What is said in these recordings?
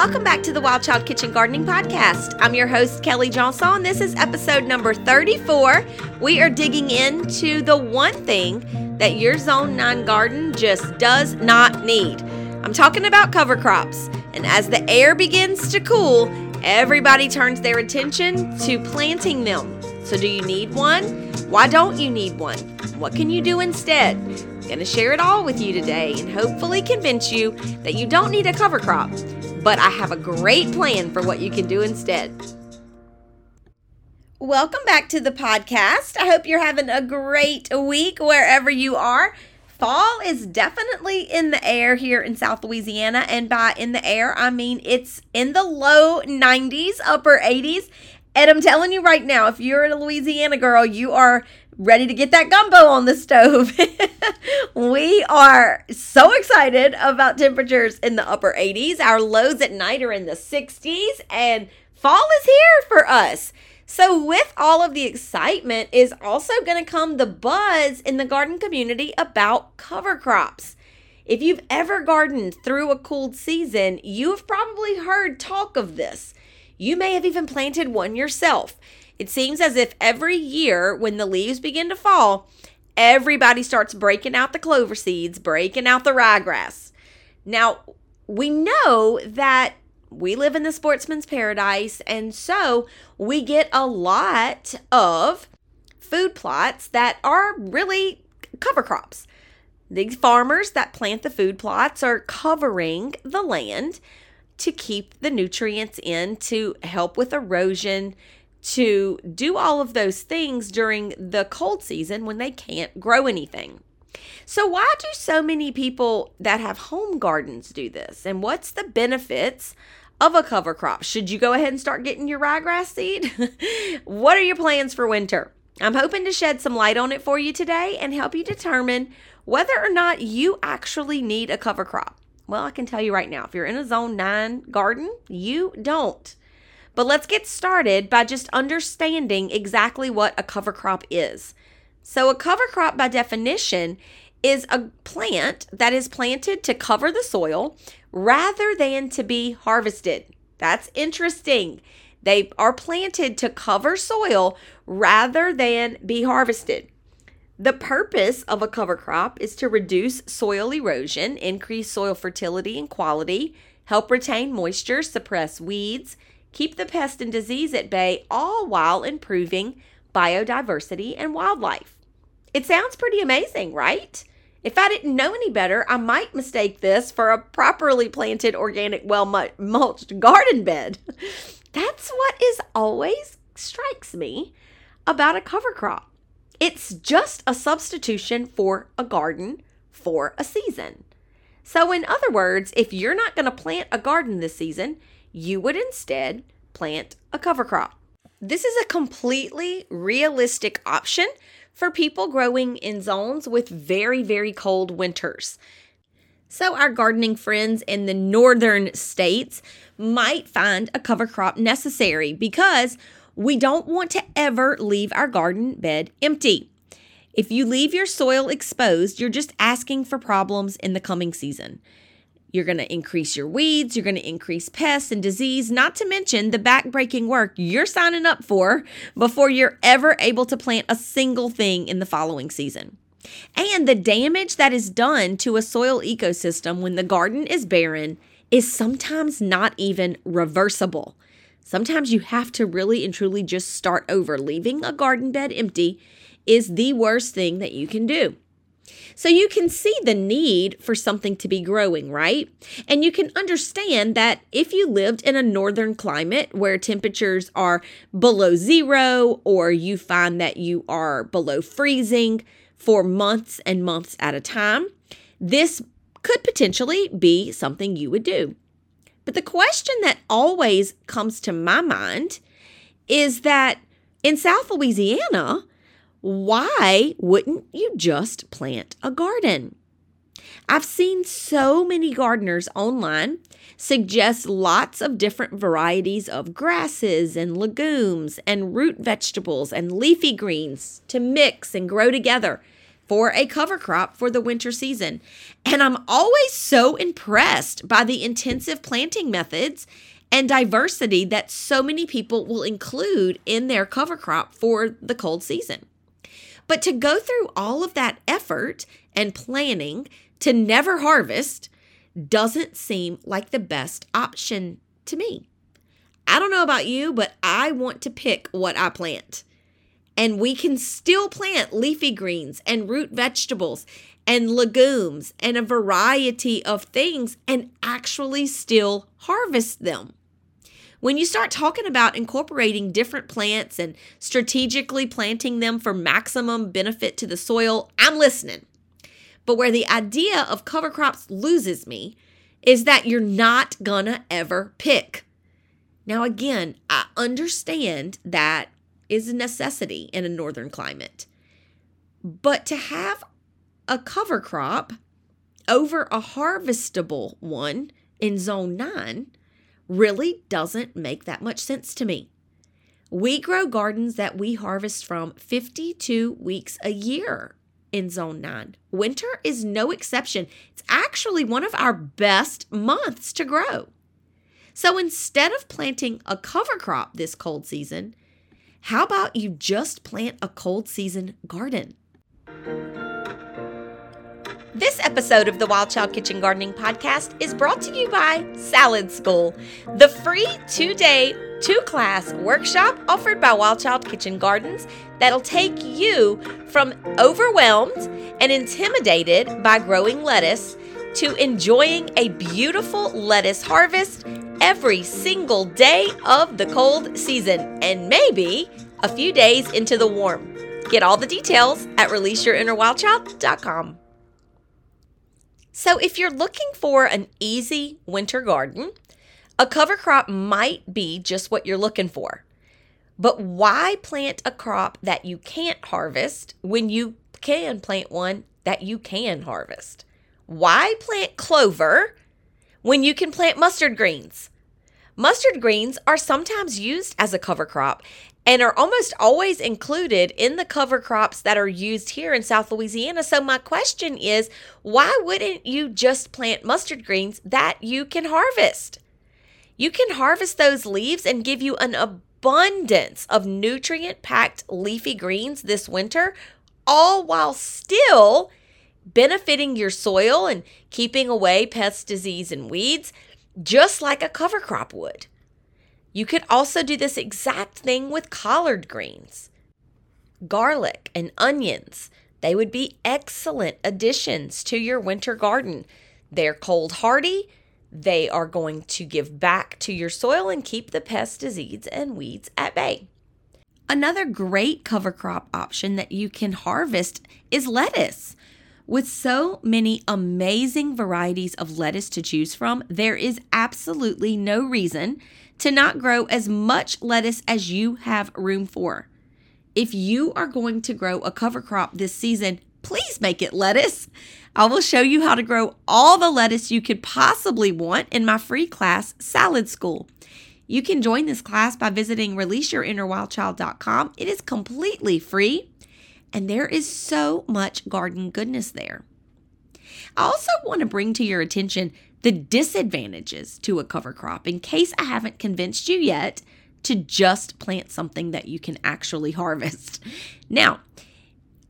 Welcome back to the Wild Child Kitchen Gardening Podcast. I'm your host, Kelly Johnson, and this is episode number 34. We are digging into the one thing that your Zone 9 garden just does not need. I'm talking about cover crops. And as the air begins to cool, everybody turns their attention to planting them. So, do you need one? Why don't you need one? What can you do instead? Going to share it all with you today and hopefully convince you that you don't need a cover crop but I have a great plan for what you can do instead. Welcome back to the podcast. I hope you're having a great week wherever you are. Fall is definitely in the air here in South Louisiana, and by in the air, I mean it's in the low 90s, upper 80s. And I'm telling you right now, if you're a Louisiana girl, you are ready to get that gumbo on the stove. we are so excited about temperatures in the upper 80s. Our lows at night are in the 60s, and fall is here for us. So, with all of the excitement, is also going to come the buzz in the garden community about cover crops. If you've ever gardened through a cold season, you have probably heard talk of this. You may have even planted one yourself. It seems as if every year when the leaves begin to fall, everybody starts breaking out the clover seeds, breaking out the ryegrass. Now, we know that we live in the sportsman's paradise, and so we get a lot of food plots that are really cover crops. These farmers that plant the food plots are covering the land to keep the nutrients in to help with erosion to do all of those things during the cold season when they can't grow anything. So, why do so many people that have home gardens do this? And what's the benefits of a cover crop? Should you go ahead and start getting your ryegrass seed? what are your plans for winter? I'm hoping to shed some light on it for you today and help you determine whether or not you actually need a cover crop. Well, I can tell you right now, if you're in a zone 9 garden, you don't. But let's get started by just understanding exactly what a cover crop is. So, a cover crop, by definition, is a plant that is planted to cover the soil rather than to be harvested. That's interesting. They are planted to cover soil rather than be harvested. The purpose of a cover crop is to reduce soil erosion, increase soil fertility and quality, help retain moisture, suppress weeds, keep the pest and disease at bay, all while improving biodiversity and wildlife. It sounds pretty amazing, right? If I didn't know any better, I might mistake this for a properly planted organic, well mulched garden bed. That's what is always strikes me about a cover crop. It's just a substitution for a garden for a season. So, in other words, if you're not going to plant a garden this season, you would instead plant a cover crop. This is a completely realistic option for people growing in zones with very, very cold winters. So, our gardening friends in the northern states might find a cover crop necessary because we don't want to ever leave our garden bed empty. If you leave your soil exposed, you're just asking for problems in the coming season. You're going to increase your weeds, you're going to increase pests and disease, not to mention the backbreaking work you're signing up for before you're ever able to plant a single thing in the following season. And the damage that is done to a soil ecosystem when the garden is barren is sometimes not even reversible. Sometimes you have to really and truly just start over. Leaving a garden bed empty is the worst thing that you can do. So you can see the need for something to be growing, right? And you can understand that if you lived in a northern climate where temperatures are below zero, or you find that you are below freezing for months and months at a time, this could potentially be something you would do. But the question that always comes to my mind is that in South Louisiana, why wouldn't you just plant a garden? I've seen so many gardeners online suggest lots of different varieties of grasses and legumes and root vegetables and leafy greens to mix and grow together. For a cover crop for the winter season. And I'm always so impressed by the intensive planting methods and diversity that so many people will include in their cover crop for the cold season. But to go through all of that effort and planning to never harvest doesn't seem like the best option to me. I don't know about you, but I want to pick what I plant. And we can still plant leafy greens and root vegetables and legumes and a variety of things and actually still harvest them. When you start talking about incorporating different plants and strategically planting them for maximum benefit to the soil, I'm listening. But where the idea of cover crops loses me is that you're not gonna ever pick. Now, again, I understand that is a necessity in a northern climate. But to have a cover crop over a harvestable one in zone 9 really doesn't make that much sense to me. We grow gardens that we harvest from 52 weeks a year in zone 9. Winter is no exception. It's actually one of our best months to grow. So instead of planting a cover crop this cold season, how about you just plant a cold season garden? This episode of the Wild Child Kitchen Gardening Podcast is brought to you by Salad School, the free two day, two class workshop offered by Wild Child Kitchen Gardens that'll take you from overwhelmed and intimidated by growing lettuce to enjoying a beautiful lettuce harvest every single day of the cold season and maybe a few days into the warm. Get all the details at releaseyourinnerwildchild.com. So, if you're looking for an easy winter garden, a cover crop might be just what you're looking for. But why plant a crop that you can't harvest when you can plant one that you can harvest? Why plant clover when you can plant mustard greens? Mustard greens are sometimes used as a cover crop and are almost always included in the cover crops that are used here in South Louisiana. So, my question is why wouldn't you just plant mustard greens that you can harvest? You can harvest those leaves and give you an abundance of nutrient packed leafy greens this winter, all while still benefiting your soil and keeping away pests, disease, and weeds, just like a cover crop would. You could also do this exact thing with collard greens, garlic, and onions. They would be excellent additions to your winter garden. They're cold hardy. They are going to give back to your soil and keep the pests, disease, and weeds at bay. Another great cover crop option that you can harvest is lettuce. With so many amazing varieties of lettuce to choose from, there is absolutely no reason to not grow as much lettuce as you have room for. If you are going to grow a cover crop this season, please make it lettuce. I will show you how to grow all the lettuce you could possibly want in my free class, Salad School. You can join this class by visiting releaseyourinnerwildchild.com. It is completely free, and there is so much garden goodness there. I also want to bring to your attention the disadvantages to a cover crop in case I haven't convinced you yet to just plant something that you can actually harvest. Now,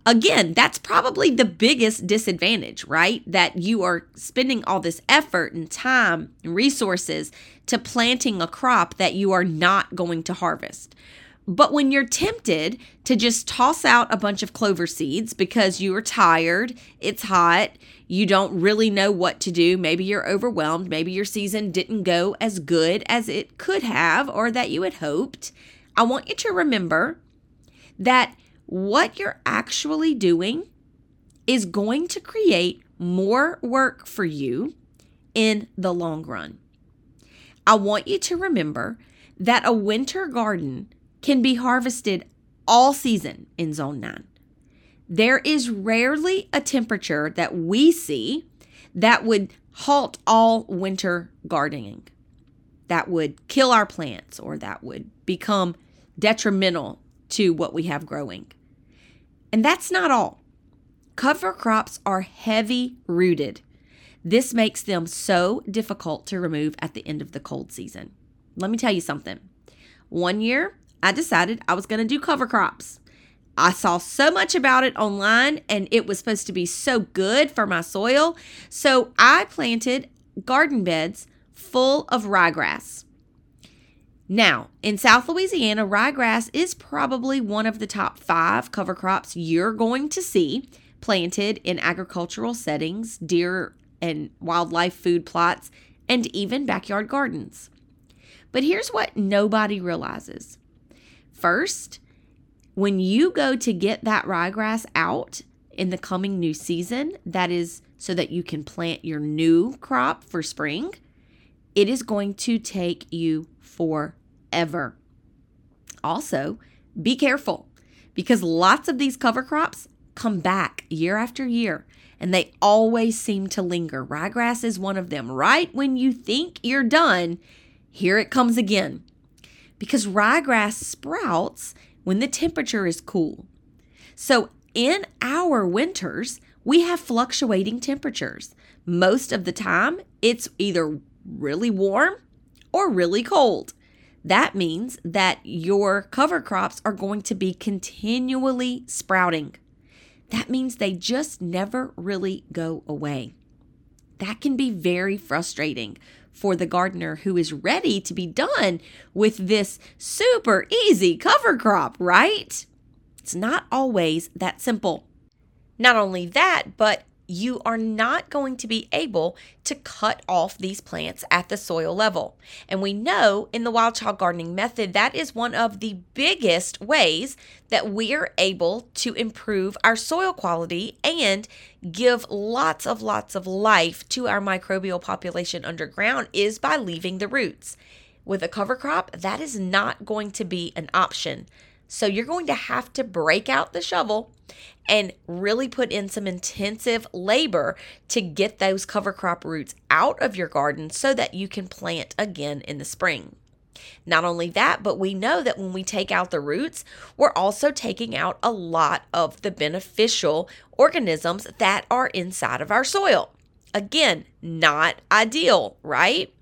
again, that's probably the biggest disadvantage, right? That you are spending all this effort and time and resources to planting a crop that you are not going to harvest. But when you're tempted to just toss out a bunch of clover seeds because you are tired, it's hot, you don't really know what to do. Maybe you're overwhelmed. Maybe your season didn't go as good as it could have or that you had hoped. I want you to remember that what you're actually doing is going to create more work for you in the long run. I want you to remember that a winter garden can be harvested all season in Zone 9. There is rarely a temperature that we see that would halt all winter gardening, that would kill our plants, or that would become detrimental to what we have growing. And that's not all. Cover crops are heavy rooted. This makes them so difficult to remove at the end of the cold season. Let me tell you something. One year, I decided I was going to do cover crops. I saw so much about it online and it was supposed to be so good for my soil. So I planted garden beds full of ryegrass. Now, in South Louisiana, ryegrass is probably one of the top five cover crops you're going to see planted in agricultural settings, deer and wildlife food plots, and even backyard gardens. But here's what nobody realizes. First, when you go to get that ryegrass out in the coming new season, that is so that you can plant your new crop for spring, it is going to take you forever. Also, be careful because lots of these cover crops come back year after year and they always seem to linger. Ryegrass is one of them. Right when you think you're done, here it comes again. Because ryegrass sprouts when the temperature is cool. So in our winters, we have fluctuating temperatures. Most of the time, it's either really warm or really cold. That means that your cover crops are going to be continually sprouting that means they just never really go away. That can be very frustrating for the gardener who is ready to be done with this super easy cover crop, right? It's not always that simple. Not only that, but you are not going to be able to cut off these plants at the soil level. And we know in the wild child gardening method, that is one of the biggest ways that we are able to improve our soil quality and give lots of lots of life to our microbial population underground is by leaving the roots. With a cover crop, that is not going to be an option. So you're going to have to break out the shovel and really put in some intensive labor to get those cover crop roots out of your garden so that you can plant again in the spring. Not only that, but we know that when we take out the roots, we're also taking out a lot of the beneficial organisms that are inside of our soil. Again, not ideal, right?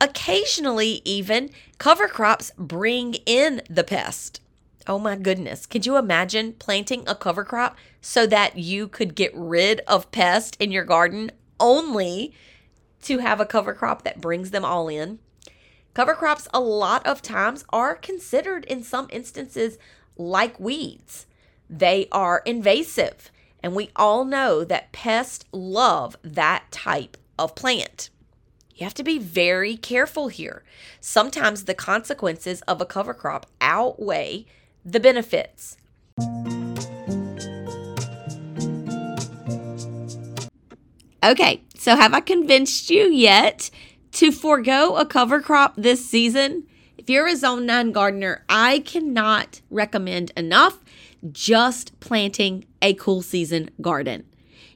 Occasionally, even cover crops bring in the pest. Oh my goodness. Could you imagine planting a cover crop so that you could get rid of pests in your garden only to have a cover crop that brings them all in? Cover crops, a lot of times, are considered in some instances like weeds. They are invasive, and we all know that pests love that type of plant. You have to be very careful here. Sometimes the consequences of a cover crop outweigh the benefits. Okay, so have I convinced you yet to forego a cover crop this season? If you're a Zone 9 gardener, I cannot recommend enough just planting a cool season garden.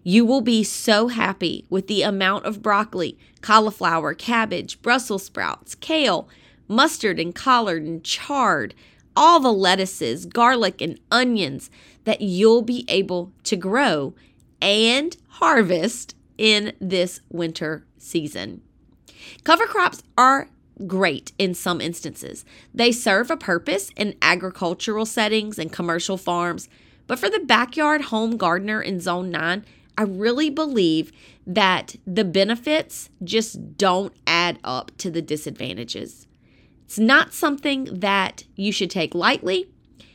You will be so happy with the amount of broccoli, cauliflower, cabbage, Brussels sprouts, kale, mustard and collard and chard, all the lettuces, garlic, and onions that you'll be able to grow and harvest in this winter season. Cover crops are great in some instances. They serve a purpose in agricultural settings and commercial farms, but for the backyard home gardener in Zone 9, I really believe that the benefits just don't add up to the disadvantages. It's not something that you should take lightly,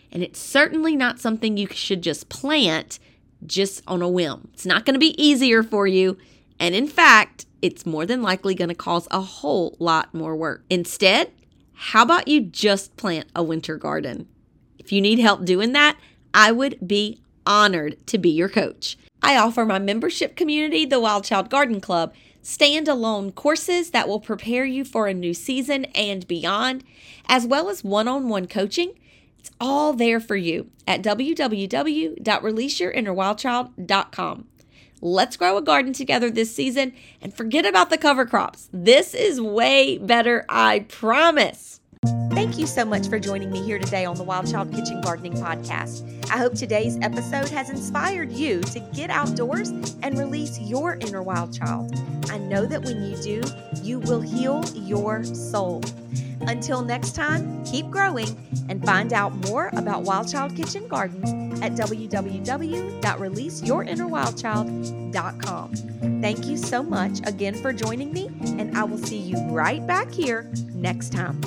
and it's certainly not something you should just plant just on a whim. It's not going to be easier for you, and in fact, it's more than likely going to cause a whole lot more work. Instead, how about you just plant a winter garden? If you need help doing that, I would be honored to be your coach. I offer my membership community, the Wild Child Garden Club standalone courses that will prepare you for a new season and beyond, as well as one on one coaching. It's all there for you at www.releaseyourinnerwildchild.com. Let's grow a garden together this season and forget about the cover crops. This is way better, I promise. Thank you so much for joining me here today on the Wild Child Kitchen Gardening Podcast. I hope today's episode has inspired you to get outdoors and release your inner wild child. I know that when you do, you will heal your soul. Until next time, keep growing and find out more about Wild Child Kitchen Gardens at www.releaseyourinnerwildchild.com. Thank you so much again for joining me, and I will see you right back here next time.